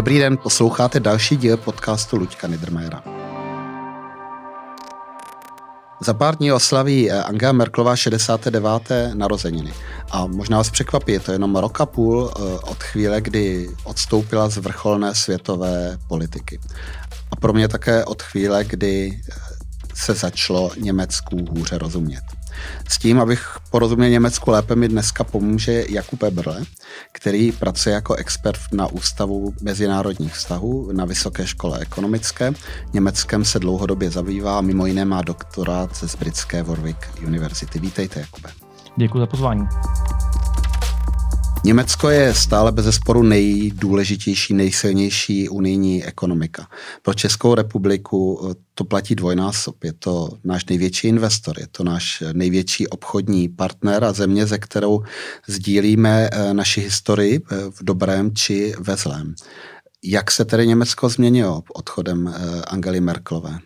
Dobrý den, posloucháte další díl podcastu Luďka Niedermayera. Za pár dní oslaví eh, Angela Merklová 69. narozeniny. A možná vás překvapí, je to jenom rok a půl eh, od chvíle, kdy odstoupila z vrcholné světové politiky. A pro mě také od chvíle, kdy eh, se začalo Německu hůře rozumět. S tím, abych porozuměl Německu lépe, mi dneska pomůže Jakub Eberle, který pracuje jako expert na Ústavu mezinárodních vztahů na Vysoké škole ekonomické. Německém se dlouhodobě zabývá a mimo jiné má doktorát z britské Warwick University. Vítejte, Jakube. Děkuji za pozvání. Německo je stále bez zesporu nejdůležitější, nejsilnější unijní ekonomika. Pro Českou republiku eh, to platí dvojnásob. Je to náš největší investor, je to náš největší obchodní partner a země, ze kterou sdílíme eh, naši historii eh, v dobrém či ve zlém. Jak se tedy Německo změnilo odchodem Angely Merkelové?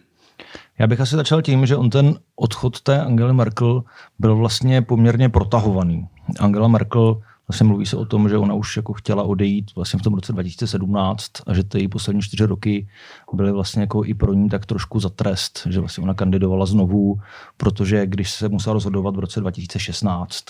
Já bych asi začal tím, že on ten odchod té Angely Merkel byl vlastně poměrně protahovaný. Angela Merkel Vlastně mluví se o tom, že ona už jako chtěla odejít vlastně v tom roce 2017 a že ty její poslední čtyři roky byly vlastně jako i pro ní tak trošku za trest, že vlastně ona kandidovala znovu, protože když se musela rozhodovat v roce 2016,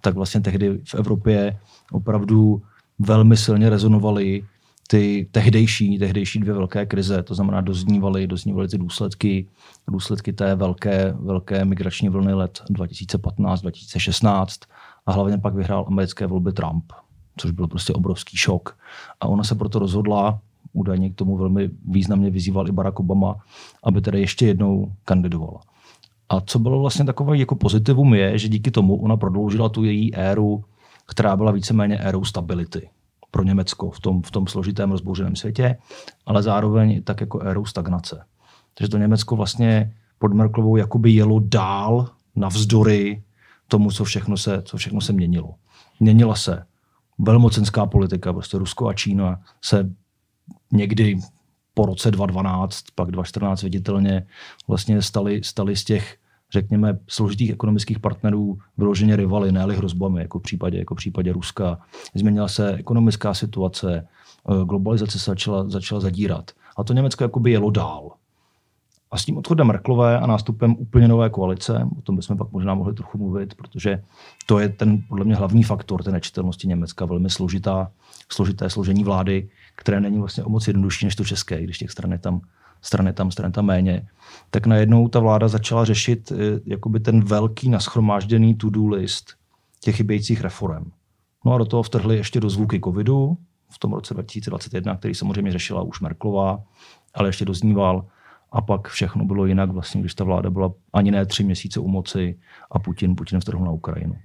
tak vlastně tehdy v Evropě opravdu velmi silně rezonovaly ty tehdejší, tehdejší dvě velké krize, to znamená doznívaly, doznívaly ty důsledky, důsledky té velké, velké migrační vlny let 2015-2016 a hlavně pak vyhrál americké volby Trump, což byl prostě obrovský šok. A ona se proto rozhodla, údajně k tomu velmi významně vyzýval i Barack Obama, aby tedy ještě jednou kandidovala. A co bylo vlastně takové jako pozitivum je, že díky tomu ona prodloužila tu její éru, která byla víceméně érou stability pro Německo v tom, v tom složitém rozbouřeném světě, ale zároveň tak jako érou stagnace. Takže to Německo vlastně pod Merklovou jakoby jelo dál navzdory tomu, co všechno se, co všechno se měnilo. Měnila se velmocenská politika, prostě Rusko a Čína se někdy po roce 2012, pak 2014 viditelně vlastně stali, stali z těch řekněme, složitých ekonomických partnerů vyloženě rivaly, ne hrozbami, jako v případě, jako v případě Ruska. Změnila se ekonomická situace, globalizace se začala, začala zadírat. A to Německo jakoby jelo dál. A s tím odchodem Merklové a nástupem úplně nové koalice, o tom bychom pak možná mohli trochu mluvit, protože to je ten podle mě hlavní faktor té nečitelnosti Německa, velmi složitá, složité složení vlády, které není vlastně o moc jednodušší než to české, když těch stran je tam, stran je tam, stran tam méně. Tak najednou ta vláda začala řešit eh, jakoby ten velký naschromážděný to-do list těch chybějících reform. No a do toho vtrhly ještě do zvuky covidu v tom roce 2021, který samozřejmě řešila už Merklová, ale ještě dozníval a pak všechno bylo jinak, vlastně, když ta vláda byla ani ne tři měsíce u moci a Putin, Putin vtrhl na Ukrajinu.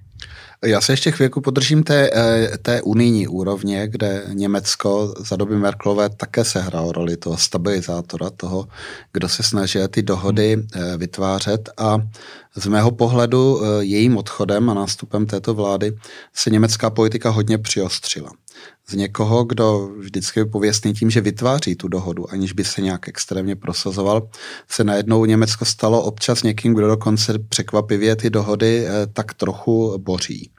Já se ještě chvilku podržím té, eh, té unijní úrovně, kde Německo za doby Merklové také sehrálo roli toho stabilizátora, toho, kdo se snažil ty dohody eh, vytvářet a z mého pohledu eh, jejím odchodem a nástupem této vlády se německá politika hodně přiostřila z někoho, kdo vždycky je pověstný tím, že vytváří tu dohodu, aniž by se nějak extrémně prosazoval, se najednou Německo stalo občas někým, kdo dokonce překvapivě ty dohody eh, tak trochu boří.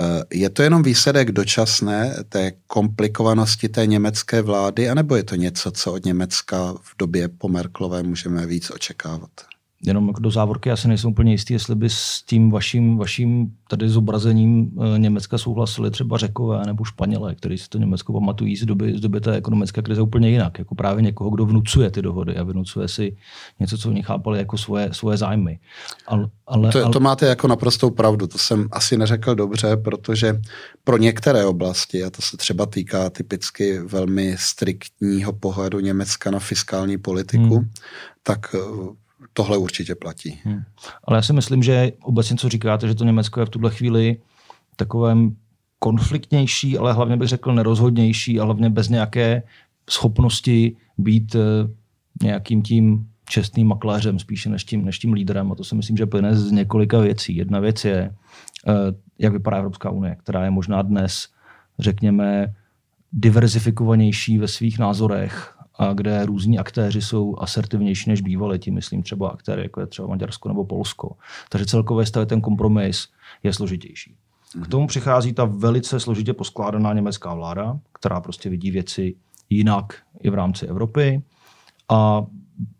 Eh, je to jenom výsledek dočasné té komplikovanosti té německé vlády, anebo je to něco, co od Německa v době po Merklové můžeme víc očekávat? Jenom do závorky, já si nejsem úplně jistý, jestli by s tím vaším, vaším tady zobrazením eh, Německa souhlasili třeba Řekové nebo Španělé, kteří si to Německo pamatují z doby, z doby té ekonomické krize úplně jinak. Jako právě někoho, kdo vnucuje ty dohody a vynucuje si něco, co oni chápali jako svoje, svoje zájmy. Ale, ale, to, ale... to máte jako naprostou pravdu. To jsem asi neřekl dobře, protože pro některé oblasti, a to se třeba týká typicky velmi striktního pohledu Německa na fiskální politiku, hmm. tak eh, tohle určitě platí. Hmm. Ale já si myslím, že obecně, co říkáte, že to Německo je v tuhle chvíli takovém konfliktnější, ale hlavně bych řekl nerozhodnější a hlavně bez nějaké schopnosti být eh, nějakým tím čestným makléřem spíše než tím, než tím lídrem. A to si myslím, že plyne z několika věcí. Jedna věc je, eh, jak vypadá Evropská unie, která je možná dnes, řekněme, diverzifikovanější ve svých názorech a kde různí aktéři jsou asertivnější než bývali, tím myslím třeba aktéry, jako je třeba Maďarsko nebo Polsko. Takže celkově stavit ten kompromis je složitější. K tomu přichází ta velice složitě poskládaná německá vláda, která prostě vidí věci jinak i v rámci Evropy. A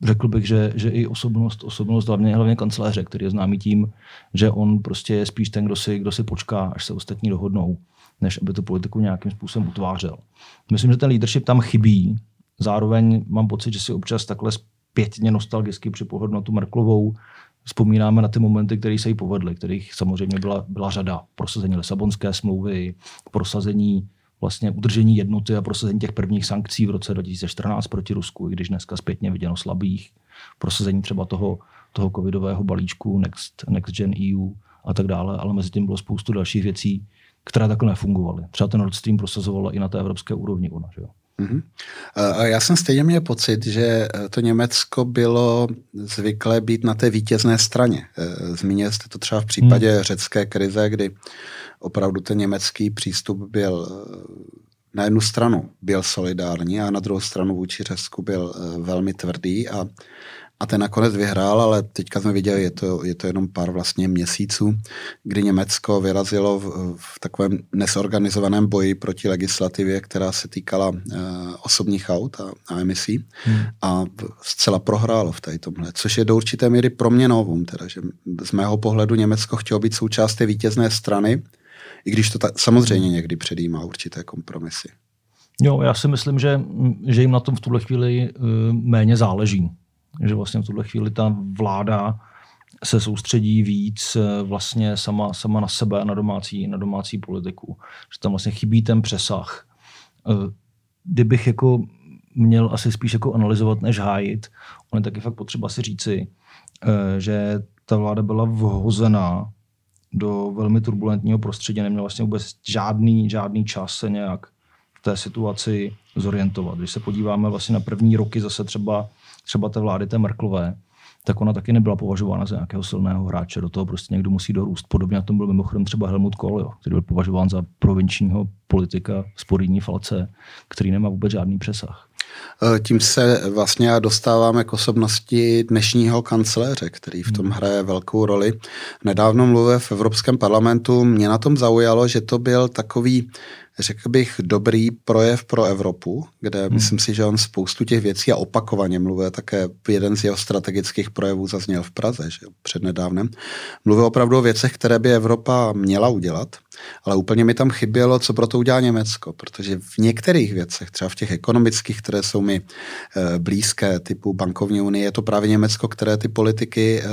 řekl bych, že, že i osobnost, osobnost hlavně, hlavně kanceláře, který je známý tím, že on prostě je spíš ten, kdo si, kdo si počká, až se ostatní dohodnou, než aby tu politiku nějakým způsobem utvářel. Myslím, že ten leadership tam chybí. Zároveň mám pocit, že si občas takhle zpětně nostalgicky při pohledu na tu Merklovou vzpomínáme na ty momenty, které se jí povedly, kterých samozřejmě byla, byla řada. Prosazení Lisabonské smlouvy, prosazení vlastně udržení jednoty a prosazení těch prvních sankcí v roce 2014 proti Rusku, i když dneska zpětně viděno slabých, prosazení třeba toho, toho covidového balíčku Next, Next Gen EU a tak dále, ale mezi tím bylo spoustu dalších věcí, které takhle nefungovaly. Třeba ten Nord Stream prosazovala i na té evropské úrovni ona. Že jo? Mm-hmm. Já jsem stejně měl pocit, že e, to Německo bylo zvyklé být na té vítězné straně. E, zmínil jste to třeba v případě hmm. řecké krize, kdy opravdu ten německý přístup byl na jednu stranu byl solidární a na druhou stranu vůči Řecku byl velmi tvrdý a a ten nakonec vyhrál, ale teďka jsme viděli, je to, je to jenom pár vlastně měsíců, kdy Německo vyrazilo v, v takovém nesorganizovaném boji proti legislativě, která se týkala uh, osobních aut a, a emisí hmm. a zcela prohrálo v tady tomhle, což je do určité míry pro mě novum, teda, že z mého pohledu Německo chtělo být součást té vítězné strany, i když to ta, samozřejmě někdy předjímá určité kompromisy. Jo, já si myslím, že, že jim na tom v tuhle chvíli uh, méně záleží že vlastně v tuhle chvíli ta vláda se soustředí víc eh, vlastně sama, sama na sebe, na domácí, na domácí politiku. Že tam vlastně chybí ten přesah. Eh, kdybych jako měl asi spíš jako analyzovat, než hájit, on je taky fakt potřeba si říci, eh, že ta vláda byla vhozená do velmi turbulentního prostředí, neměla vlastně vůbec žádný, žádný čas se nějak v té situaci zorientovat. Když se podíváme vlastně na první roky zase třeba třeba té vlády té Merklové, tak ona taky nebyla považována za nějakého silného hráče. Do toho prostě někdo musí dorůst. Podobně na tom byl mimochodem třeba Helmut Kohl, jo, který byl považován za provinčního politika z falce, který nemá vůbec žádný přesah. E, tím se vlastně dostáváme k osobnosti dnešního kancléře, který v tom hmm. hraje velkou roli. Nedávno mluvil v Evropském parlamentu. Mě na tom zaujalo, že to byl takový řekl bych, dobrý projev pro Evropu, kde hmm. myslím si, že on spoustu těch věcí a opakovaně mluvil také jeden z jeho strategických projevů zazněl v Praze, že přednedávnem. Mluvil opravdu o věcech, které by Evropa měla udělat, ale úplně mi tam chybělo, co pro to udělá Německo, protože v některých věcech, třeba v těch ekonomických, které jsou mi e, blízké, typu bankovní unie, je to právě Německo, které ty politiky e,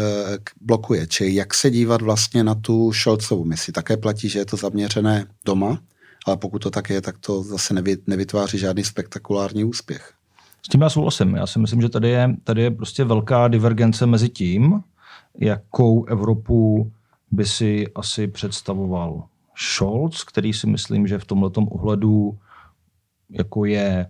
blokuje. Čili jak se dívat vlastně na tu Scholzovou misi. Také platí, že je to zaměřené doma, ale pokud to tak je, tak to zase nevy, nevytváří žádný spektakulární úspěch. S tím já souhlasím. Já si myslím, že tady je, tady je prostě velká divergence mezi tím, jakou Evropu by si asi představoval Scholz, který si myslím, že v tomto ohledu jako je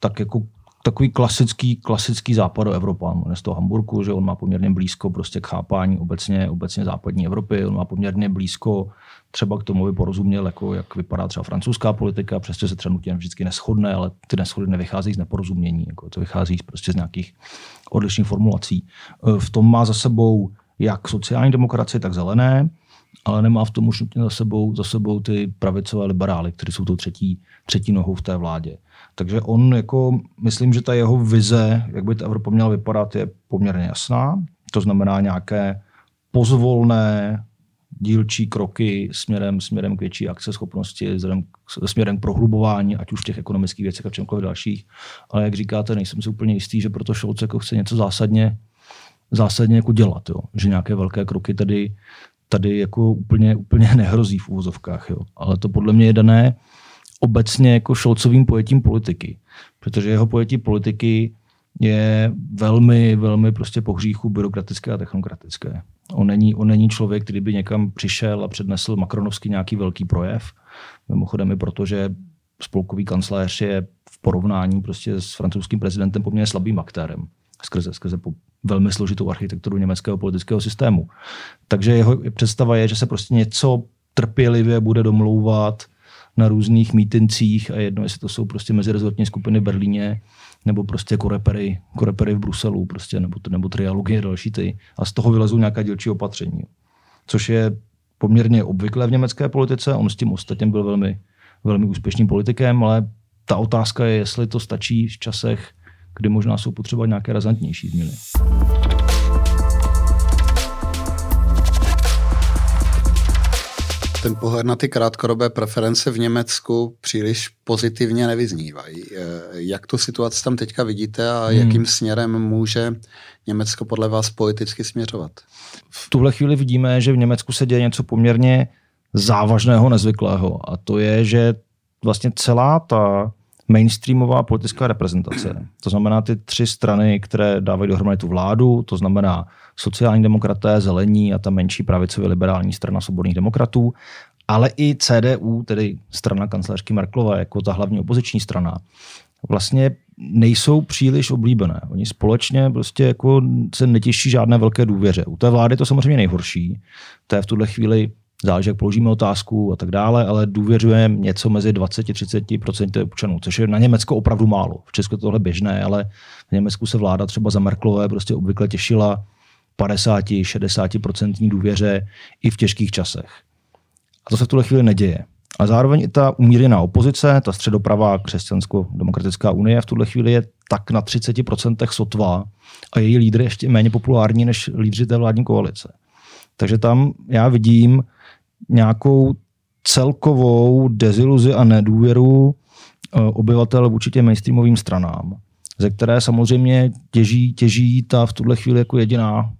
tak jako takový klasický, klasický západoevropán. On je z toho Hamburku, že on má poměrně blízko prostě k chápání obecně, obecně západní Evropy, on má poměrně blízko třeba k tomu, by porozuměl, jako jak vypadá třeba francouzská politika, přestože se třeba nutně vždycky neschodné, ale ty neschody nevycházejí z neporozumění, jako to vychází prostě z nějakých odlišných formulací. E, v tom má za sebou jak sociální demokracie, tak zelené, ale nemá v tom už nutně za sebou, za sebou ty pravicové liberály, kteří jsou tou třetí, třetí nohou v té vládě. Takže on jako, myslím, že ta jeho vize, jak by ta Evropa měla vypadat, je poměrně jasná. To znamená nějaké pozvolné dílčí kroky směrem, směrem k větší akceschopnosti, směrem, směrem k prohlubování, ať už v těch ekonomických věcech a čemkoliv dalších. Ale jak říkáte, nejsem si úplně jistý, že proto Scholz jako chce něco zásadně, zásadně jako dělat. Jo. Že nějaké velké kroky tady, tady jako úplně, úplně nehrozí v úvozovkách. Jo. Ale to podle mě je dané obecně jako Šolcovým pojetím politiky. Protože jeho pojetí politiky je velmi, velmi prostě po hříchu byrokratické a technokratické. On není, on není člověk, který by někam přišel a přednesl makronovský nějaký velký projev. Mimochodem i proto, že spolkový kancléř je v porovnání prostě s francouzským prezidentem poměrně slabým aktérem skrze, skrze velmi složitou architekturu německého politického systému. Takže jeho představa je, že se prostě něco trpělivě bude domlouvat na různých mítincích a jedno, jestli to jsou prostě mezirezortní skupiny v Berlíně, nebo prostě korepery, korepery v Bruselu, prostě, nebo, nebo trialogy a další ty. A z toho vylezou nějaká dílčí opatření. Což je poměrně obvyklé v německé politice. On s tím ostatně byl velmi, velmi úspěšným politikem, ale ta otázka je, jestli to stačí v časech, kdy možná jsou potřeba nějaké razantnější změny. ten pohled na ty krátkodobé preference v Německu příliš pozitivně nevyznívají. Eh, jak tu situaci tam teďka vidíte a hmm. jakým směrem může Německo podle vás politicky směřovat? V tuhle chvíli vidíme, že v Německu se děje něco poměrně závažného, nezvyklého. A to je, že vlastně celá ta mainstreamová politická reprezentace, to znamená ty tři strany, které dávají dohromady tu vládu, to znamená sociální demokraté, zelení a ta menší pravicově liberální strana svobodných demokratů, ale i CDU, tedy strana kancelářky Merklové, jako ta hlavní opoziční strana, vlastně nejsou příliš oblíbené. Oni společně prostě jako se netěší žádné velké důvěře. U té vlády to samozřejmě nejhorší. To je v tuhle chvíli záleží, jak položíme otázku a tak dále, ale důvěřujeme něco mezi 20-30% občanů, což je na Německo opravdu málo. V Česku je tohle běžné, ale v Německu se vláda třeba za Merklové prostě obvykle těšila 50-60% důvěře i v těžkých časech. A to se v tuhle chvíli neděje. A zároveň i ta umírněná opozice, ta středopravá křesťansko-demokratická unie v tuhle chvíli je tak na 30% sotva a její lídr je ještě méně populární než lídři té vládní koalice. Takže tam já vidím nějakou celkovou deziluzi a nedůvěru eh, obyvatel vůči těm mainstreamovým stranám, ze které samozřejmě těží, těží ta v tuhle chvíli jako jediná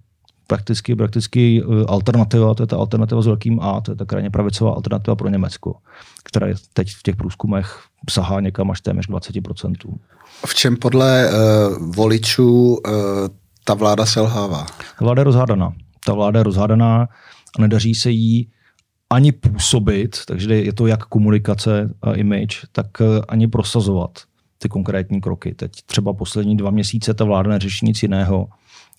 prakticky, prakticky eh, alternativa, to je ta alternativa s velkým A, to je ta krajně pravicová alternativa pro Německo, která je teď v těch průzkumech sahá někam až téměř 20%. V čem podle uh, voličů uh, ta vláda selhává? Vláda je rozhádaná. Ta vláda je rozhádaná a nedaří se jí ani působit, takže je to jak komunikace a image, tak ani prosazovat ty konkrétní kroky. Teď třeba poslední dva měsíce ta vláda neřeší nic jiného,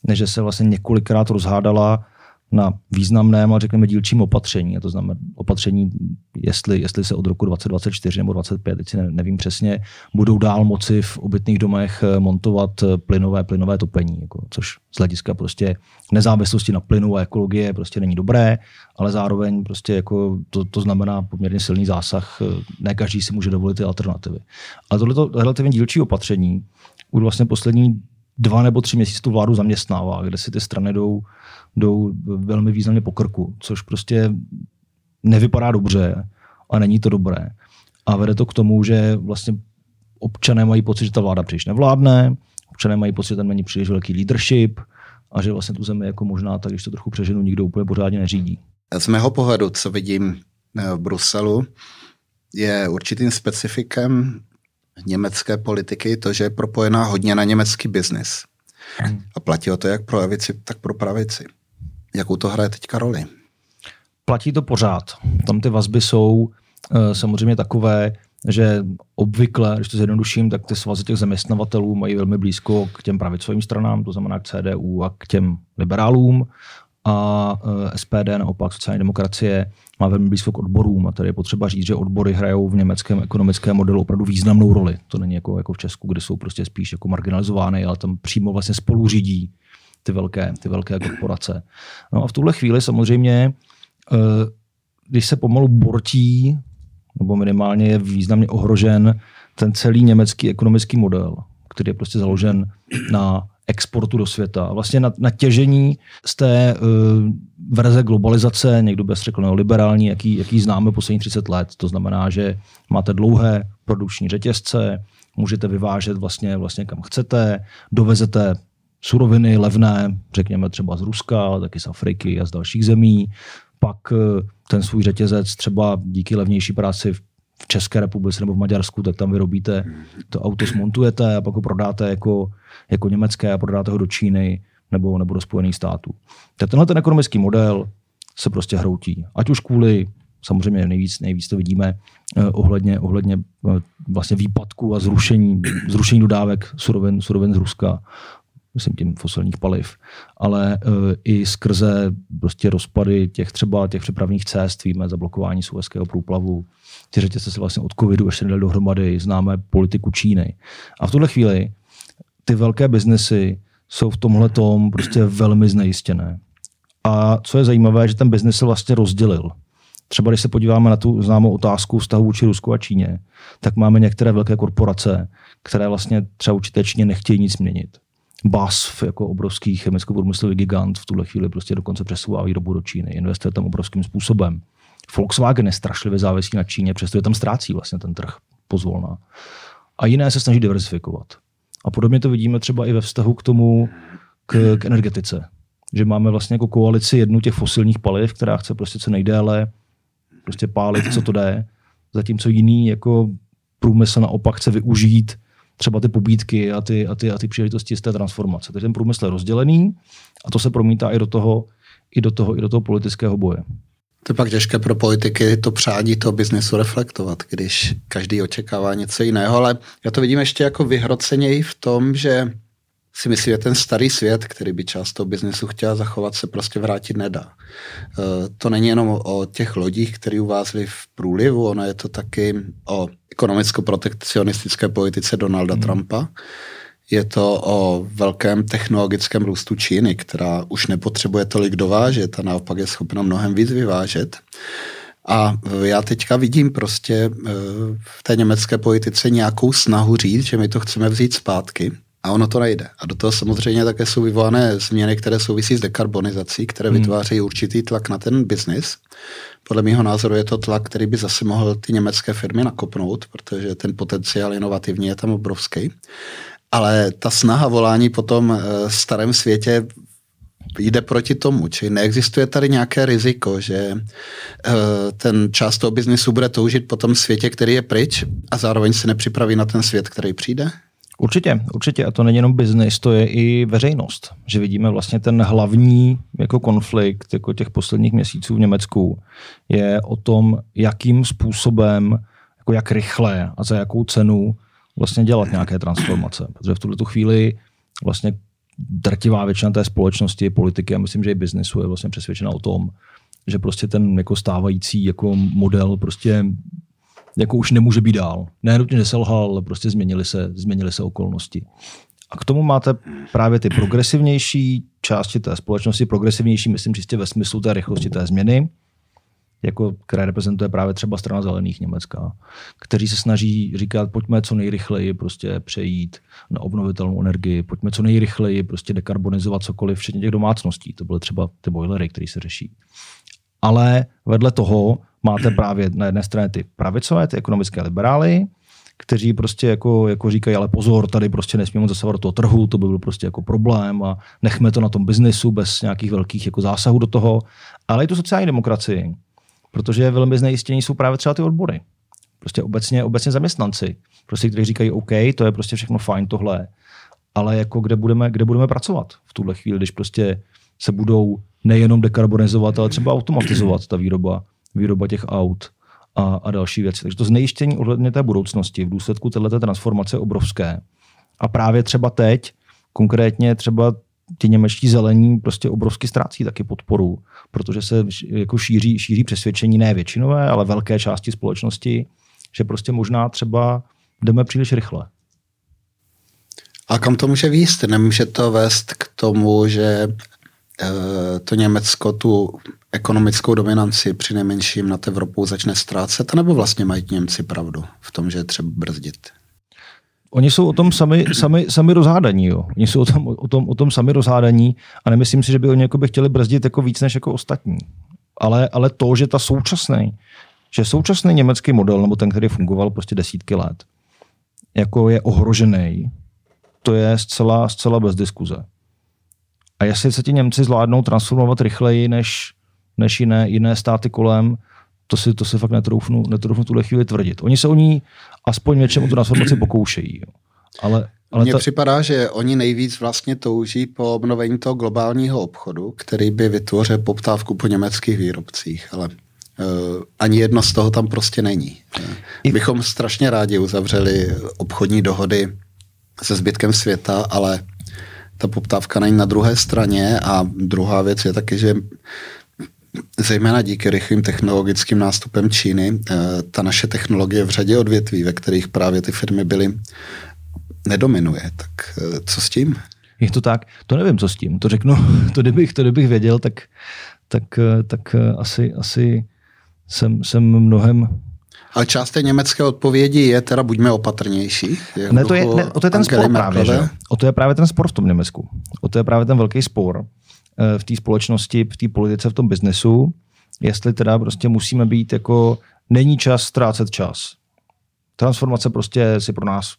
než že se vlastně několikrát rozhádala na významném a řekněme dílčím opatření. A to znamená opatření, jestli, jestli se od roku 2024 nebo 2025, teď si nevím přesně, budou dál moci v obytných domech eh, montovat eh, plynové, plynové topení, jako, což z hlediska prostě nezávislosti na plynu a ekologie prostě není dobré, ale zároveň prostě jako to, to znamená poměrně silný zásah. Eh, ne každý si může dovolit ty alternativy. Ale tohle relativně dílčí opatření už vlastně poslední dva nebo tři měsíce tu vládu zaměstnává, kde si ty strany jdou, jdou velmi významně po krku, což prostě nevypadá dobře a není to dobré. A vede to k tomu, že vlastně občané mají pocit, že ta vláda příliš nevládne, občané mají pocit, že tam není příliš velký leadership a že vlastně tu zemi jako možná, tak když to trochu přeženu, nikdo úplně pořádně neřídí. Z mého pohledu, co vidím eh, v Bruselu, je určitým specifikem německé politiky to, že je propojená hodně na německý biznis. Hmm. A platí o to jak pro levici, tak pro pravici. Jakou to hraje teďka roli? Platí to pořád. Tam ty vazby jsou uh, samozřejmě takové, že obvykle, když to zjednoduším, tak ty svazy těch zaměstnavatelů mají velmi blízko k těm pravicovým stranám, to znamená k CDU a k těm liberálům. A eh, SPD, naopak sociální demokracie, má velmi blízko k odborům a tady je potřeba říct, že odbory hrajou v německém ekonomickém modelu opravdu významnou roli. To není jako, jako v Česku, kde jsou prostě spíš jako marginalizovány, ale tam přímo vlastně spolu řídí ty velké, ty velké korporace. No a v tuhle chvíli samozřejmě, eh, když se pomalu bortí, nebo minimálně je významně ohrožen ten celý německý ekonomický model, který je prostě založen na exportu do světa. Vlastně na, na těžení z té uh, verze globalizace, někdo by řekl neoliberální, jaký, jaký známe poslední 30 let. To znamená, že máte dlouhé produkční řetězce, můžete vyvážet vlastně, vlastně kam chcete, dovezete suroviny levné, řekněme třeba z Ruska, ale taky z Afriky a z dalších zemí. Pak eh, ten svůj řetězec třeba díky levnější práci v v České republice nebo v Maďarsku, tak tam vyrobíte, to auto smontujete a pak ho prodáte jako, jako německé a prodáte ho do Číny nebo, nebo do Spojených států. Tak tenhle ten ekonomický model se prostě hroutí. Ať už kvůli, samozřejmě nejvíc, nejvíc to vidíme, eh, ohledně, ohledně eh, vlastně výpadku a zrušení, zrušení dodávek surovin, surovin z Ruska, myslím tím fosilních paliv, ale uh, i skrze prostě rozpady těch třeba těch přepravních cest, víme, zablokování Suezského průplavu, ty řetězce se vlastně od covidu ještě nedali dohromady, známe politiku Číny. A v tuhle chvíli ty velké biznesy jsou v tomhle prostě velmi znejistěné. A co je zajímavé, že ten biznes se vlastně rozdělil. Třeba když se podíváme na tu známou otázku vztahu vůči Rusku a Číně, tak máme některé velké korporace, které vlastně třeba určité Číně nechtějí nic měnit. BASF jako obrovský chemicko-průmyslový gigant v tuhle chvíli prostě dokonce přesouvá výrobu do Číny, investuje tam obrovským způsobem. Volkswagen je strašlivě závislý na Číně, přestože tam ztrácí vlastně ten trh pozvolná. A jiné se snaží diversifikovat. A podobně to vidíme třeba i ve vztahu k tomu, k, k energetice. Že máme vlastně jako koalici jednu těch fosilních paliv, která chce prostě co nejdéle prostě pálit, co to jde, zatímco jiný jako průmysl naopak chce využít třeba ty pobídky a ty, a ty, a ty příležitosti z té transformace. Takže ten průmysl je rozdělený a to se promítá i do toho, i do toho, i do toho politického boje. To je pak těžké pro politiky to přání toho biznesu reflektovat, když každý očekává něco jiného, ale já to vidím ještě jako vyhroceněji v tom, že si myslím, že ten starý svět, který by část toho biznesu chtěl zachovat, se prostě vrátit nedá. E, to není jenom o těch lodích, které uvázly v průlivu, ono je to taky o ekonomicko-protekcionistické politice Donalda hmm. Trumpa. Je to o velkém technologickém růstu Číny, která už nepotřebuje tolik dovážet a naopak je schopna mnohem víc vyvážet. A já teďka vidím prostě e, v té německé politice nějakou snahu říct, že my to chceme vzít zpátky a ono to nejde. A do toho samozřejmě také jsou vyvolané změny, které souvisí s dekarbonizací, které hmm. vytvářejí určitý tlak na ten biznis. Podle mého názoru je to tlak, který by zase mohl ty německé firmy nakopnout, protože ten potenciál inovativní je tam obrovský. Ale ta snaha volání po tom eh, starém světě jde proti tomu. Čili neexistuje tady nějaké riziko, že eh, ten část toho biznisu bude toužit po tom světě, který je pryč a zároveň se nepřipraví na ten svět, který přijde? Určitě, určitě. A to není jenom biznis, to je i veřejnost. Že vidíme vlastně ten hlavní jako konflikt jako těch posledních měsíců v Německu je o tom, jakým způsobem, jako jak rychle a za jakou cenu vlastně dělat nějaké transformace. Protože v tuto chvíli vlastně drtivá většina té společnosti, politiky a myslím, že i biznesu je vlastně přesvědčena o tom, že prostě ten jako stávající jako model prostě jako už nemůže být dál. Ne nutně, že selhal, ale prostě změnily se, změnily se okolnosti. A k tomu máte právě ty progresivnější části té společnosti, progresivnější, myslím čistě ve smyslu té rychlosti té změny, jako, které reprezentuje právě třeba strana zelených Německa, kteří se snaží říkat, pojďme co nejrychleji prostě přejít na obnovitelnou energii, pojďme co nejrychleji prostě dekarbonizovat cokoliv, včetně těch domácností. To byly třeba ty boilery, které se řeší. Ale vedle toho máte právě na jedné straně ty pravicové, ty ekonomické liberály, kteří prostě jako, jako říkají, ale pozor, tady prostě nesmíme zasahovat do toho trhu, to by byl prostě jako problém a nechme to na tom biznesu bez nějakých velkých jako zásahů do toho. Ale i tu sociální demokracii, protože velmi znejistění jsou právě třeba ty odbory. Prostě obecně, obecně zaměstnanci, prostě, kteří říkají, OK, to je prostě všechno fajn tohle, ale jako kde budeme, kde budeme pracovat v tuhle chvíli, když prostě se budou nejenom dekarbonizovat, ale třeba automatizovat ta výroba výroba těch aut a, a další věci. Takže to znejištění ohledně té budoucnosti v důsledku této transformace je obrovské. A právě třeba teď, konkrétně třeba ti němečtí zelení prostě obrovsky ztrácí taky podporu, protože se jako šíří, šíří přesvědčení ne většinové, ale velké části společnosti, že prostě možná třeba jdeme příliš rychle. A kam to může výst? Nemůže to vést k tomu, že to Německo tu ekonomickou dominanci při nejmenším nad Evropou začne ztrácet, nebo vlastně mají Němci pravdu v tom, že je třeba brzdit? Oni jsou o tom sami, sami, sami rozhádaní. Jo. Oni jsou o tom, o, tom, o tom sami rozhádaní a nemyslím si, že by oni jako by chtěli brzdit jako víc než jako ostatní. Ale, ale to, že ta současný, že současný německý model, nebo ten, který fungoval prostě desítky let, jako je ohrožený, to je zcela, zcela bez diskuze. A jestli se ti Němci zvládnou transformovat rychleji než, než jiné, jiné státy kolem, to si, to si fakt netroufnu, netroufnu tuhle chvíli tvrdit. Oni se o ní aspoň něčemu tu transformaci pokoušejí. Jo. Ale, ale Mně ta... připadá, že oni nejvíc vlastně touží po obnovení toho globálního obchodu, který by vytvořil poptávku po německých výrobcích, ale uh, ani jedno z toho tam prostě není. I... Bychom strašně rádi uzavřeli obchodní dohody se zbytkem světa, ale ta poptávka není na druhé straně a druhá věc je taky, že zejména díky rychlým technologickým nástupem Číny, eh, ta naše technologie v řadě odvětví, ve kterých právě ty firmy byly, nedominuje. Tak eh, co s tím? Je to tak? To nevím, co s tím. To řeknu, to kdybych, to kdybych věděl, tak, tak, eh, tak asi, asi jsem, jsem mnohem ale část té německé odpovědi je teda buďme opatrnější. Ne, to je, ne, o to je ten spor právě, že? O to je právě ten spor v tom Německu. O to je právě ten velký spor eh, v té společnosti, v té politice, v tom biznesu, jestli teda prostě musíme být jako, není čas ztrácet čas. Transformace prostě si pro nás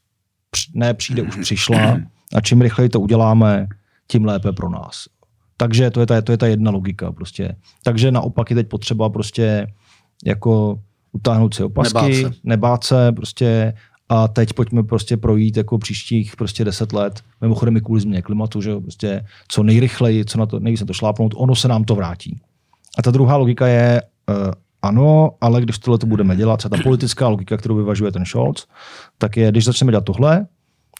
ne přijde, už přišla a čím rychleji to uděláme, tím lépe pro nás. Takže to je ta, to je ta jedna logika prostě. Takže naopak je teď potřeba prostě jako utáhnout si opasky, nebát se, nebát se prostě a teď pojďme prostě projít jako příštích prostě deset let, mimochodem i kvůli změně klimatu, že jo, prostě co nejrychleji, co na to, nejvíc na to šlápnout, ono se nám to vrátí. A ta druhá logika je, uh, ano, ale když tohle to budeme dělat, ta politická logika, kterou vyvažuje ten Scholz, tak je, když začneme dělat tohle,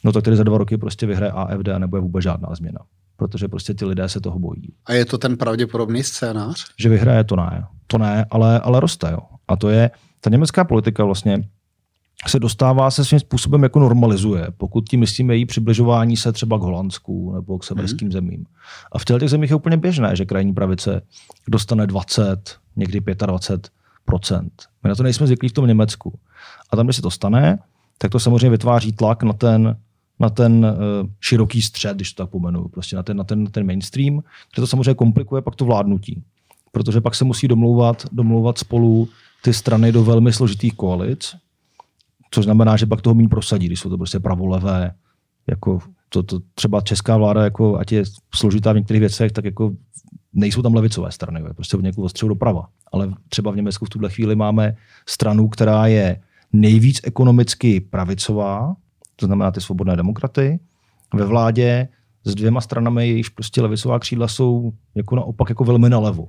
no tak tedy za dva roky prostě vyhraje AFD a nebude vůbec žádná změna. Protože prostě ty lidé se toho bojí. A je to ten pravděpodobný scénář? Že vyhraje, to ne. To ne, ale, ale roste. Jo. A to je, ta německá politika vlastně se dostává se svým způsobem jako normalizuje, pokud tím myslíme její přibližování se třeba k Holandsku nebo k severským mm. zemím. A v těch zemích je úplně běžné, že krajní pravice dostane 20, někdy 25% My na to nejsme zvyklí v tom Německu. A tam, když se to stane, tak to samozřejmě vytváří tlak na ten, na ten uh, široký střed, když to tak pomenu, prostě na ten, na ten, na ten mainstream, kde to samozřejmě komplikuje pak to vládnutí. Protože pak se musí domlouvat, domlouvat spolu ty strany do velmi složitých koalic, což znamená, že pak toho méně prosadí, když jsou to prostě pravolevé, jako to, to třeba česká vláda, jako, ať je složitá v některých věcech, tak jako nejsou tam levicové strany, prostě v někoho ostřelu doprava. Ale třeba v Německu v tuhle chvíli máme stranu, která je nejvíc ekonomicky pravicová, to znamená ty svobodné demokraty, ve vládě s dvěma stranami, jejichž prostě levicová křídla jsou jako naopak jako velmi nalevo.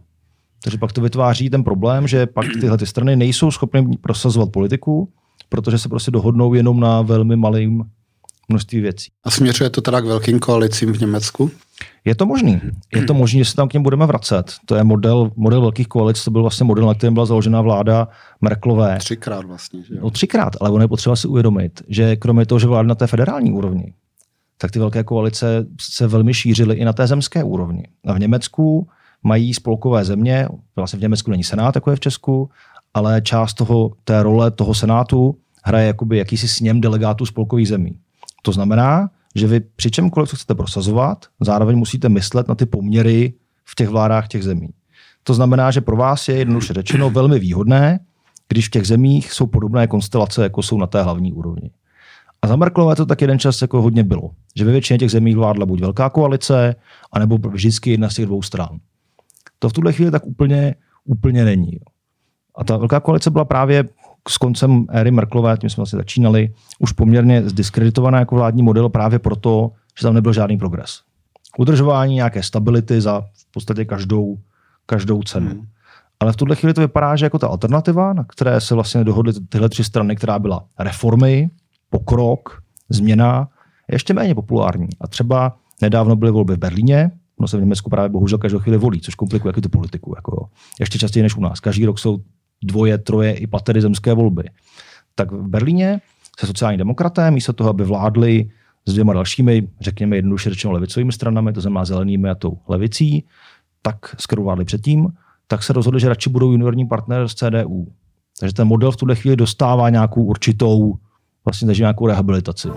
Takže pak to vytváří ten problém, že pak tyhle ty strany nejsou schopny prosazovat politiku, protože se prostě dohodnou jenom na velmi malým množství věcí. A směřuje to teda k velkým koalicím v Německu? Je to možný. Je to možné, že se tam k něm budeme vracet. To je model, model velkých koalic, to byl vlastně model, na kterém byla založena vláda Merklové. Třikrát vlastně. Že jo? No, třikrát, ale ono je potřeba si uvědomit, že kromě toho, že vládne na té federální úrovni, tak ty velké koalice se velmi šířily i na té zemské úrovni. A v Německu mají spolkové země, vlastně v Německu není senát, jako je v Česku, ale část toho, té role toho senátu hraje jakoby jakýsi sněm delegátů spolkových zemí. To znamená, že vy při čemkoliv, co chcete prosazovat, zároveň musíte myslet na ty poměry v těch vládách těch zemí. To znamená, že pro vás je jednoduše řečeno velmi výhodné, když v těch zemích jsou podobné konstelace, jako jsou na té hlavní úrovni. A za Merkelové to tak jeden čas jako hodně bylo, že ve většině těch zemí vládla buď velká koalice, anebo vždycky jedna z těch dvou stran. To v tuhle chvíli tak úplně, úplně není. A ta velká koalice byla právě s koncem éry Merklové, tím jsme asi začínali, už poměrně zdiskreditovaná jako vládní model právě proto, že tam nebyl žádný progres. Udržování nějaké stability za v podstatě každou, každou cenu. Hmm. Ale v tuhle chvíli to vypadá, že jako ta alternativa, na které se vlastně dohodly tyhle tři strany, která byla reformy, pokrok, změna, je ještě méně populární. A třeba nedávno byly volby v Berlíně, ono se v Německu právě bohužel každou chvíli volí, což komplikuje jaký tu politiku. Jako jo. Ještě častěji než u nás. Každý rok jsou dvoje, troje i patery zemské volby. Tak v Berlíně se sociální demokraté, místo toho, aby vládli s dvěma dalšími, řekněme jednoduše řečeno levicovými stranami, to znamená zelenými a tou levicí, tak skoro vládli předtím, tak se rozhodli, že radši budou juniorní partner s CDU. Takže ten model v tuhle chvíli dostává nějakou určitou, vlastně nějakou rehabilitaci.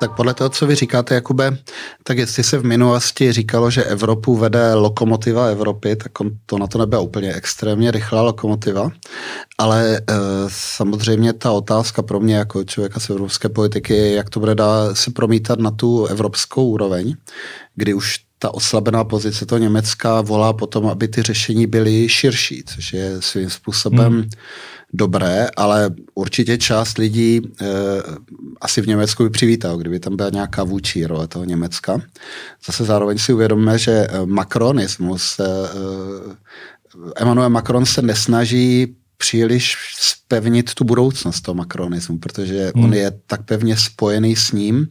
Tak podle toho, co vy říkáte, Jakube, tak jestli se v minulosti říkalo, že Evropu vede lokomotiva Evropy, tak to na to nebyla úplně extrémně rychlá lokomotiva, ale e, samozřejmě ta otázka pro mě jako člověka z evropské politiky je, jak to bude dá se promítat na tu evropskou úroveň, kdy už ta oslabená pozice toho Německa volá potom, aby ty řešení byly širší, což je svým způsobem hmm dobré, ale určitě část lidí e, asi v Německu by přivítal, kdyby tam byla nějaká vůči role toho Německa. Zase zároveň si uvědomíme, že eh, makronismus, e, Emmanuel Macron se nesnaží příliš spevnit tu budoucnost toho makronismu, protože hmm. on je tak pevně spojený s ním,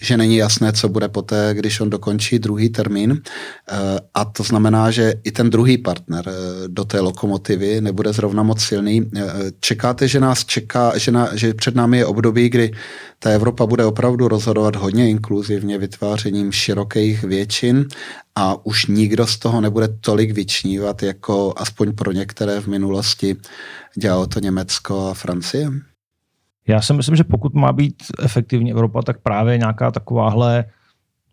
že není jasné, co bude poté, když on dokončí druhý termín. A to znamená, že i ten druhý partner do té lokomotivy nebude zrovna moc silný. Čekáte, že nás čeká, že, na, že před námi je období, kdy ta Evropa bude opravdu rozhodovat hodně inkluzivně vytvářením širokých většin a už nikdo z toho nebude tolik vyčnívat, jako aspoň pro některé v minulosti dělalo to Německo a Francie? Já si myslím, že pokud má být efektivní Evropa, tak právě nějaká takováhle,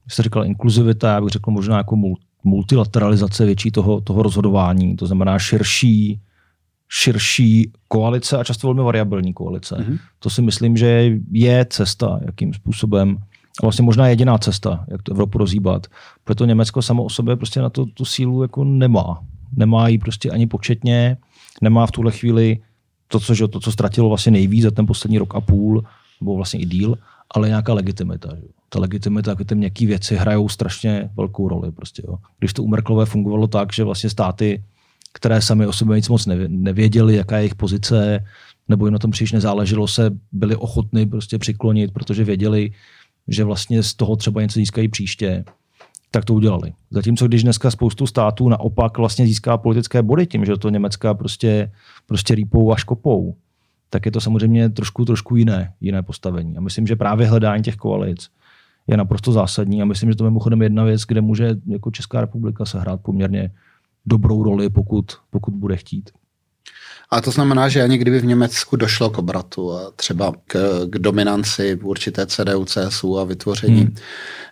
jste říkal inkluzivita, já bych řekl možná jako multilateralizace větší toho, toho rozhodování, to znamená širší, širší koalice a často velmi variabilní koalice. Mm-hmm. To si myslím, že je cesta, jakým způsobem vlastně možná jediná cesta, jak tu Evropu rozhýbat. Proto Německo samo o sobě prostě na to tu sílu jako nemá. Nemá ji prostě ani početně, nemá v tuhle chvíli to, co, že, to, co ztratilo vlastně nejvíc za ten poslední rok a půl, nebo vlastně i díl, ale nějaká legitimita. Že? Ta legitimita, ty měkké věci hrajou strašně velkou roli. Prostě, jo. Když to u Merklové fungovalo tak, že vlastně státy, které sami o sobě nic moc nevěděli, jaká je jejich pozice, nebo jim na tom příliš nezáleželo, se byli ochotni prostě přiklonit, protože věděli, že vlastně z toho třeba něco získají příště, tak to udělali. Zatímco když dneska spoustu států naopak vlastně získá politické body tím, že to Německa prostě, prostě rýpou a škopou, tak je to samozřejmě trošku, trošku jiné, jiné postavení. A myslím, že právě hledání těch koalic je naprosto zásadní a myslím, že to je mimochodem jedna věc, kde může jako Česká republika sehrát poměrně dobrou roli, pokud, pokud bude chtít. A to znamená, že ani kdyby v Německu došlo k obratu a třeba k, k dominanci určité CDU, CSU a vytvoření, hmm.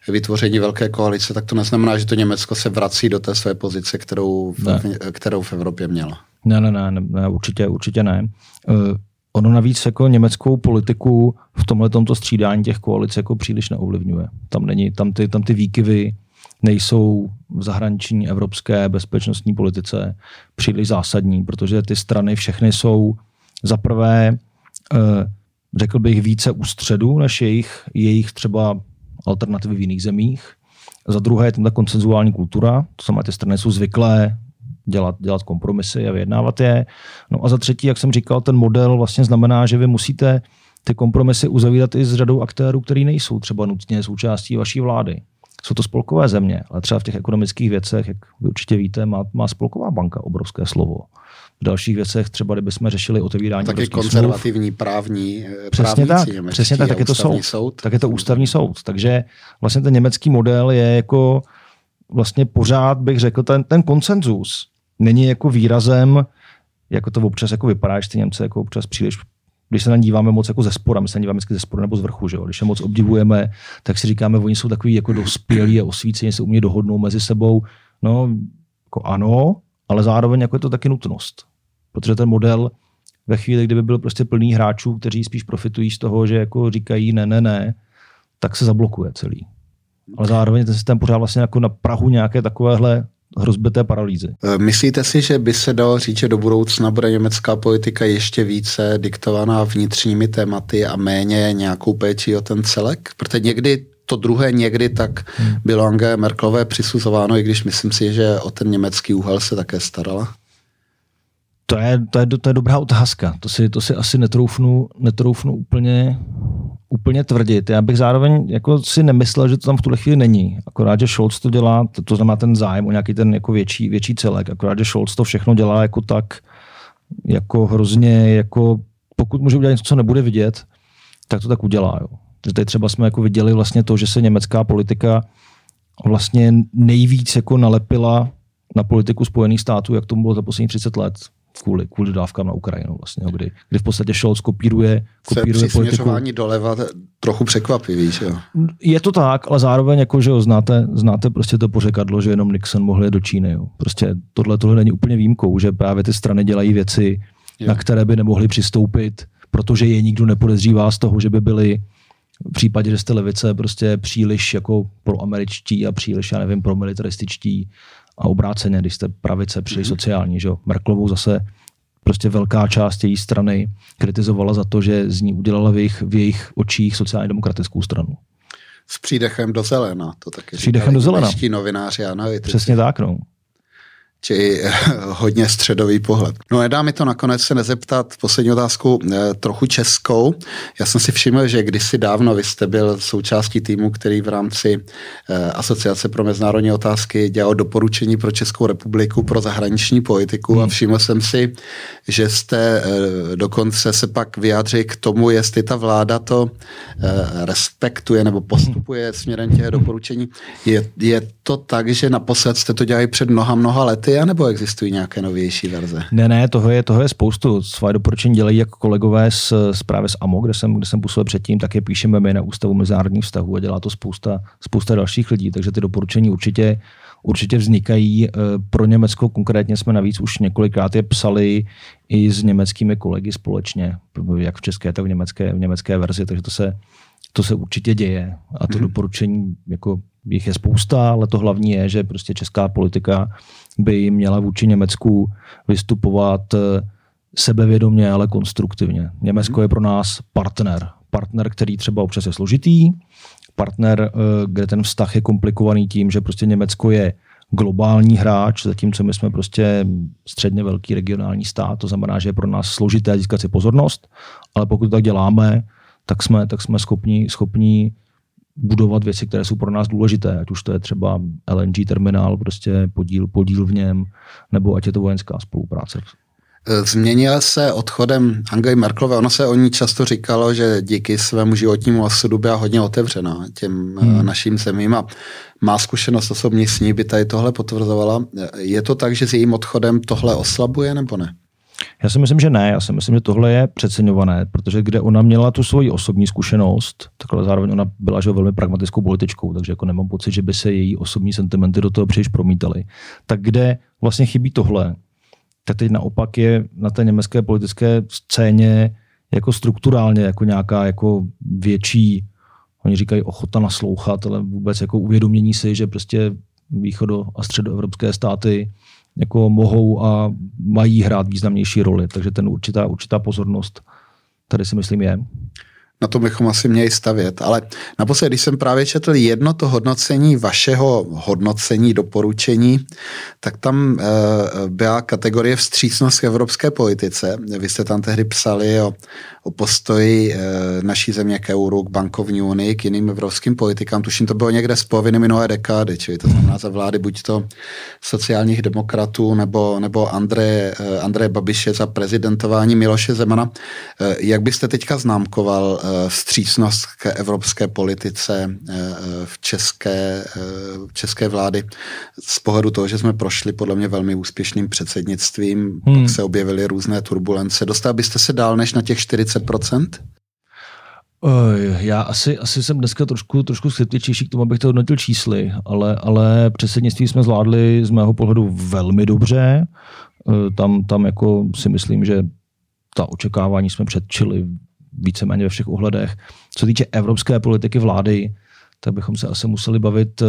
vytvoření velké koalice, tak to neznamená, že to Německo se vrací do té své pozice, kterou v, ne. kterou v Evropě mělo. Ne, ne, ne, ne určitě, určitě ne. Uh, ono navíc jako německou politiku v tomhle tomto střídání těch koalic jako příliš neovlivňuje. Tam není, tam ty, tam ty výkyvy nejsou v zahraniční evropské bezpečnostní politice příliš zásadní, protože ty strany všechny jsou za prvé, eh, řekl bych, více ústředu než jejich, jejich třeba alternativy v jiných zemích. Za druhé je tam ta koncenzuální kultura, to znamená, ty strany jsou zvyklé dělat, dělat kompromisy a vyjednávat je. No a za třetí, jak jsem říkal, ten model vlastně znamená, že vy musíte ty kompromisy uzavírat i s řadou aktérů, který nejsou třeba nutně součástí vaší vlády. Jsou to spolkové země, ale třeba v těch ekonomických věcech, jak vy určitě víte, má, má spolková banka obrovské slovo. V dalších věcech třeba, kdybychom řešili otevírání Taky konzervativní smluv, právní eh, přesně tak, přesně tak, tak je to soud, soud. Tak je to ústavní soud. Takže vlastně ten německý model je jako vlastně pořád bych řekl, ten, ten konsenzus není jako výrazem, jako to občas jako vypadá, že ty Němce jako občas příliš když se na díváme moc jako ze spora, my se na díváme ze sporu nebo z vrchu, že jo? když je moc obdivujeme, tak si říkáme, oni jsou takový jako dospělí a osvícení, se umí dohodnout mezi sebou. No, jako ano, ale zároveň jako je to taky nutnost. Protože ten model ve chvíli, kdyby byl prostě plný hráčů, kteří spíš profitují z toho, že jako říkají ne, ne, ne, tak se zablokuje celý. Ale zároveň ten systém pořád vlastně jako na Prahu nějaké takovéhle hrozby té paralýzy. E, myslíte si, že by se dalo říct, že do budoucna bude německá politika ještě více diktovaná vnitřními tématy a méně nějakou péčí o ten celek? Protože někdy to druhé někdy tak hmm. bylo Angé Merklové přisuzováno, i když myslím si, že o ten německý úhel se také starala. To je, to je, to je dobrá otázka. To si, to si asi netroufnu, netroufnu úplně, úplně tvrdit. Já bych zároveň jako si nemyslel, že to tam v tuhle chvíli není. Akorát, že Scholz to dělá, to, to znamená ten zájem o nějaký ten jako větší, větší celek. Akorát, že Scholz to všechno dělá jako tak, jako hrozně, jako pokud může udělat něco, co nebude vidět, tak to tak udělá. Jo. Tady třeba jsme jako viděli vlastně to, že se německá politika vlastně nejvíc jako nalepila na politiku Spojených států, jak tomu bylo za poslední 30 let kvůli, kvůli dodávkám na Ukrajinu, vlastně, kdy, kdy v podstatě Scholz kopíruje, kopíruje Se politiku. doleva trochu překvapivý, že jo? Je to tak, ale zároveň jako, že jo, znáte, znáte prostě to pořekadlo, že jenom Nixon mohl jít do Číny. Jo. Prostě tohle, tohle není úplně výjimkou, že právě ty strany dělají věci, jo. na které by nemohly přistoupit, protože je nikdo nepodezřívá z toho, že by byli v případě, že jste levice prostě příliš jako pro američtí a příliš, já nevím, pro militarističtí, a obráceně, když jste pravice příliš mm-hmm. sociální. Že? Merklovou zase prostě velká část její strany kritizovala za to, že z ní udělala v jejich, v jejich očích sociálně demokratickou stranu. S přídechem do zelena, to taky S přídechem do zelena. novináři analytici. Přesně tak, no. Či hodně středový pohled. No nedá mi to nakonec se nezeptat poslední otázku eh, trochu českou. Já jsem si všiml, že kdysi dávno vy jste byl součástí týmu, který v rámci eh, Asociace pro mezinárodní otázky dělal doporučení pro Českou republiku pro zahraniční politiku hmm. a všiml jsem si, že jste dokonce se pak vyjádřili k tomu, jestli ta vláda to respektuje nebo postupuje směrem těch doporučení. Je, je to tak, že naposled jste to dělali před mnoha, mnoha lety, anebo existují nějaké novější verze? Ne, ne, toho je, toho je spoustu. Své doporučení dělají jako kolegové z, z právě z AMO, kde jsem, kde jsem působil předtím, tak je píšeme my na Ústavu mezinárodních vztahů a dělá to spousta, spousta dalších lidí, takže ty doporučení určitě určitě vznikají. Eh, pro Německo konkrétně jsme navíc už několikrát je psali i s německými kolegy společně, jak v české, tak v německé, v německé verzi, takže to se, to se určitě děje. A to mm-hmm. doporučení jako jich je spousta, ale to hlavní je, že prostě česká politika by měla vůči Německu vystupovat eh, sebevědomě, ale konstruktivně. Německo je pro nás partner. Partner, který třeba občas je složitý, partner, eh, kde ten vztah je komplikovaný tím, že prostě Německo je globální hráč, zatímco my jsme prostě středně velký regionální stát, to znamená, že je pro nás složité získat si pozornost, ale pokud to tak děláme, tak jsme, tak jsme schopni, schopni budovat věci, které jsou pro nás důležité, ať už to je třeba LNG terminál, prostě podíl, podíl v něm, nebo ať je to vojenská spolupráce. Změnila se odchodem Angely Merkelové. Ono se o ní často říkalo, že díky svému životnímu osudu byla hodně otevřená těm eh, hmm. našim zemím a má zkušenost osobní s ní by tady tohle potvrzovala. Je to tak, že s jejím odchodem tohle oslabuje nebo ne? Já si myslím, že ne. Já si myslím, že tohle je přeceňované, protože kde ona měla tu svoji osobní zkušenost, takhle zároveň ona byla že velmi pragmatickou političkou, takže jako nemám pocit, že by se její osobní sentimenty do toho příliš promítaly. Tak kde vlastně chybí tohle, tak teď naopak je na té německé politické scéně jako strukturálně jako nějaká jako větší, oni říkají ochota naslouchat, ale vůbec jako uvědomění si, že prostě východo- a středoevropské státy jako mohou a mají hrát významnější roli. Takže ten určitá, určitá pozornost tady si myslím je. Na to bychom asi měli stavět. Ale naposled, když jsem právě četl jedno to hodnocení vašeho hodnocení, doporučení, tak tam e, byla kategorie vstřícnost k evropské politice. Vy jste tam tehdy psali o, o postoji e, naší země k euru, k bankovní unii, k jiným evropským politikám. Tuším, to bylo někde z poloviny minulé dekády, čili to znamená za vlády buď to sociálních demokratů nebo, nebo Andreje, e, Andreje Babiše za prezidentování Miloše Zemana. E, jak byste teďka známkoval vstřícnost k evropské politice v české, v české vlády z pohledu toho, že jsme prošli podle mě velmi úspěšným předsednictvím, hmm. pak se objevily různé turbulence. Dostal byste se dál než na těch 40 30%? Já asi, asi jsem dneska trošku, trošku skeptičnější k tomu, abych to hodnotil čísly, ale, ale předsednictví jsme zvládli z mého pohledu velmi dobře. Tam, tam jako si myslím, že ta očekávání jsme předčili víceméně ve všech ohledech. Co týče evropské politiky vlády, tak bychom se asi museli bavit,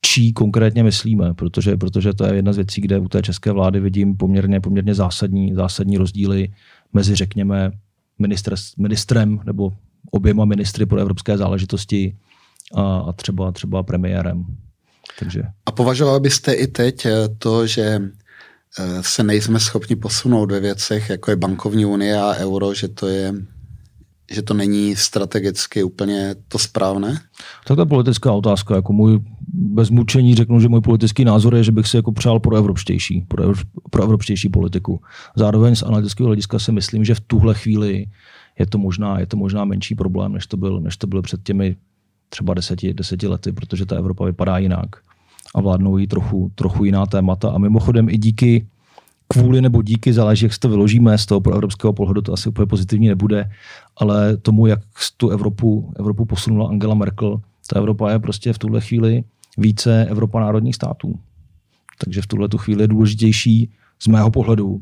čí konkrétně myslíme, protože, protože to je jedna z věcí, kde u té české vlády vidím poměrně, poměrně zásadní, zásadní rozdíly mezi, řekněme, ministr, ministrem nebo oběma ministry pro evropské záležitosti a, a třeba, třeba premiérem. Takže. A považoval byste i teď eh, to, že eh, se nejsme schopni posunout ve věcech, jako je bankovní unie a euro, že to je že to není strategicky úplně to správné? Tak to je politická otázka. Jako můj, bez mučení řeknu, že můj politický názor je, že bych si jako přál pro evropštější, pro, pro evropštější politiku. Zároveň z analytického hlediska si myslím, že v tuhle chvíli je to možná, je to možná menší problém, než to byl, než to byl před těmi třeba deseti, deseti lety, protože ta Evropa vypadá jinak a vládnou jí trochu, trochu jiná témata. A mimochodem i díky kvůli nebo díky, záleží, jak si to vyložíme, z toho pro evropského pohledu to asi úplně pozitivní nebude, ale tomu, jak tu Evropu, Evropu posunula Angela Merkel, ta Evropa je prostě v tuhle chvíli více Evropa národních států. Takže v tuhle tu chvíli je důležitější z mého pohledu,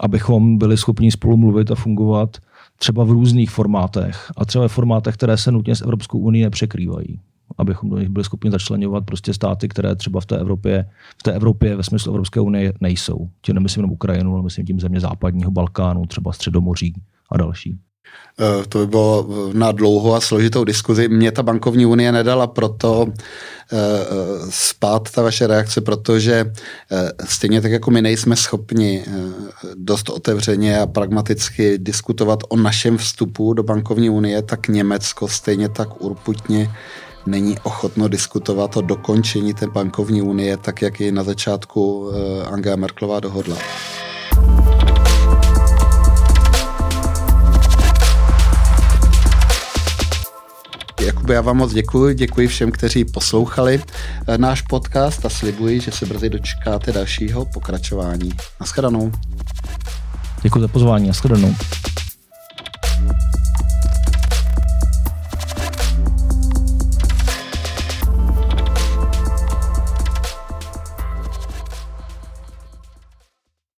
abychom byli schopni spolu mluvit a fungovat třeba v různých formátech a třeba v formátech, které se nutně s Evropskou unii nepřekrývají abychom do nich byli schopni začlenovat prostě státy, které třeba v té Evropě, v té Evropě ve smyslu Evropské unie nejsou. Tím nemyslím jenom Ukrajinu, ale myslím tím země západního Balkánu, třeba Středomoří a další. Eh, to by bylo na dlouhou a složitou diskuzi. Mě ta bankovní unie nedala proto eh, eh, spát ta vaše reakce, protože stejně tak jako my nejsme schopni dost otevřeně a pragmaticky diskutovat o našem vstupu do bankovní unie, tak Německo stejně tak urputně není ochotno diskutovat o dokončení té bankovní unie, tak jak ji na začátku Angela Merklová dohodla. Jakube, já vám moc děkuji. Děkuji všem, kteří poslouchali eh, náš podcast a slibuji, že se brzy dočkáte dalšího pokračování. Naschledanou. Děkuji za pozvání. Naschledanou.